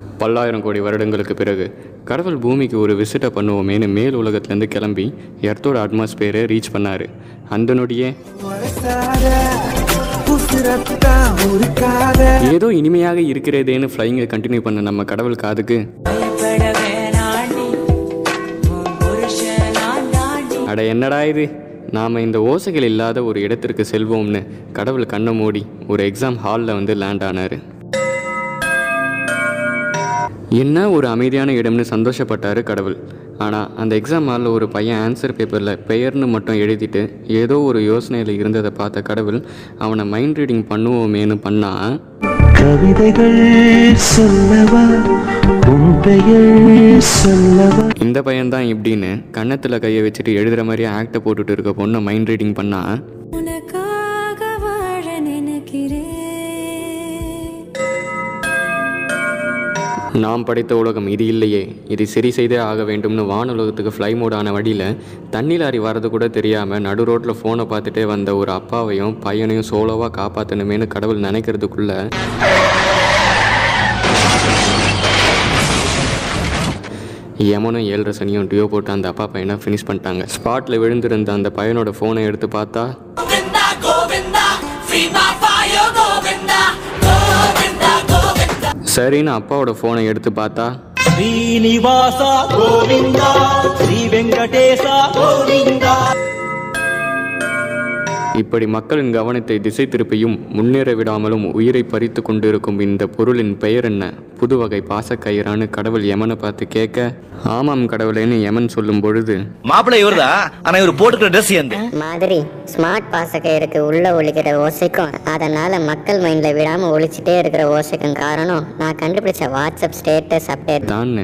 பல்லாயிரம் கோடி வருடங்களுக்கு பிறகு கடவுள் பூமிக்கு ஒரு விசிட்டை பண்ணுவோமேனு மேல் உலகத்துலேருந்து கிளம்பி எர்த்தோட அட்மாஸ்பியரை ரீச் பண்ணார். அந்த நொடியே ஏதோ இனிமையாக இருக்கிறதேன்னு ஃப்ளைங்கை கண்டினியூ பண்ண நம்ம கடவுள் காதுக்கு அட என்னடா இது? நாம் இந்த ஓசைகள் இல்லாத ஒரு இடத்திற்கு செல்வோம்னு கடவுள் கண்ணை மூடி ஒரு எக்ஸாம் ஹாலில் வந்து லேண்ட் ஆனார். என்ன ஒரு அமைதியான இடம்னு சந்தோஷப்பட்டார் கடவுள். ஆனால் அந்த எக்ஸாம் ஹாலில் ஒரு பையன் ஆன்சர் பேப்பரில் பெயர்னு மட்டும் எழுதிட்டு ஏதோ ஒரு யோசனையில் இருந்ததை பார்த்த கடவுள் அவனை மைண்ட் ரீடிங் பண்ணுவோமேனு பண்ணா. கவிதைகள் சொல்லவா? இந்த பையன்தான் இப்படின்னு கன்னத்தில் கையை வச்சுட்டு எழுதுகிற மாதிரியே ஆக்டை போட்டுட்டு இருக்க பொண்ணை மைண்ட் ரீடிங் பண்ணா. நாம் படைத்த உலகம் இது இல்லையே. இது சரி செய்தே ஆக வேண்டும்னு வானுலகத்துக்கு ஃப்ளை மோடான வழியில் தண்ணி லாரி வரது கூட தெரியாமல் நடு ரோட்டில் ஃபோனை பார்த்துட்டே வந்த ஒரு அப்பாவையும் பையனையும் சோலோவாக காப்பாற்றணுமேனு கடவுள் நினைக்கிறதுக்குள்ள யமனும் ஏழரை சனியும் டியோ போட்டு அந்த அப்பா பையனை ஃபினிஷ் பண்ணிட்டாங்க. ஸ்பாட்டில் விழுந்திருந்த அந்த பையனோட ஃபோனை எடுத்து பார்த்தா சரின்னு அப்பாவோட ஃபோனை எடுத்து பார்த்தா ஸ்ரீனிவாசா கோவிந்தா ஸ்ரீ வெங்கடேசா இப்படி மக்களின் கவனத்தை திசை திருப்பியும் முன்னேற விடாமலும் உயிரை பறித்து கொண்டிருக்கும் இந்த பொருளின் பெயர் என்ன? புது வகை பாசக்கயிறான்னு கடவுள் யமனை பார்த்து கேட்க ஆமாம் கடவுளேன்னு யமன் சொல்லும் பொழுது? மாப்பிள்ளை இவர்தா? ஆனா இவர் போட்டுக்கிற ட்ரெஸ் எந்த மாதிரி ஸ்மார்ட் பாசக்கயிறுக்கு உள்ள ஒழிக்கிற ஓசைக்கும் அதனால மக்கள் மைண்ட்ல விடாம ஒழிச்சிட்டே இருக்கிற ஓசைக்கும் காரணம் நான் கண்டுபிடிச்ச வாட்ஸ்அப் ஸ்டேட்டஸ் அப்டேட் தான்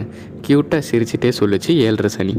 கியூட்டாக சிரிச்சிட்டே சொல்லுச்சு ஏழரை சனி.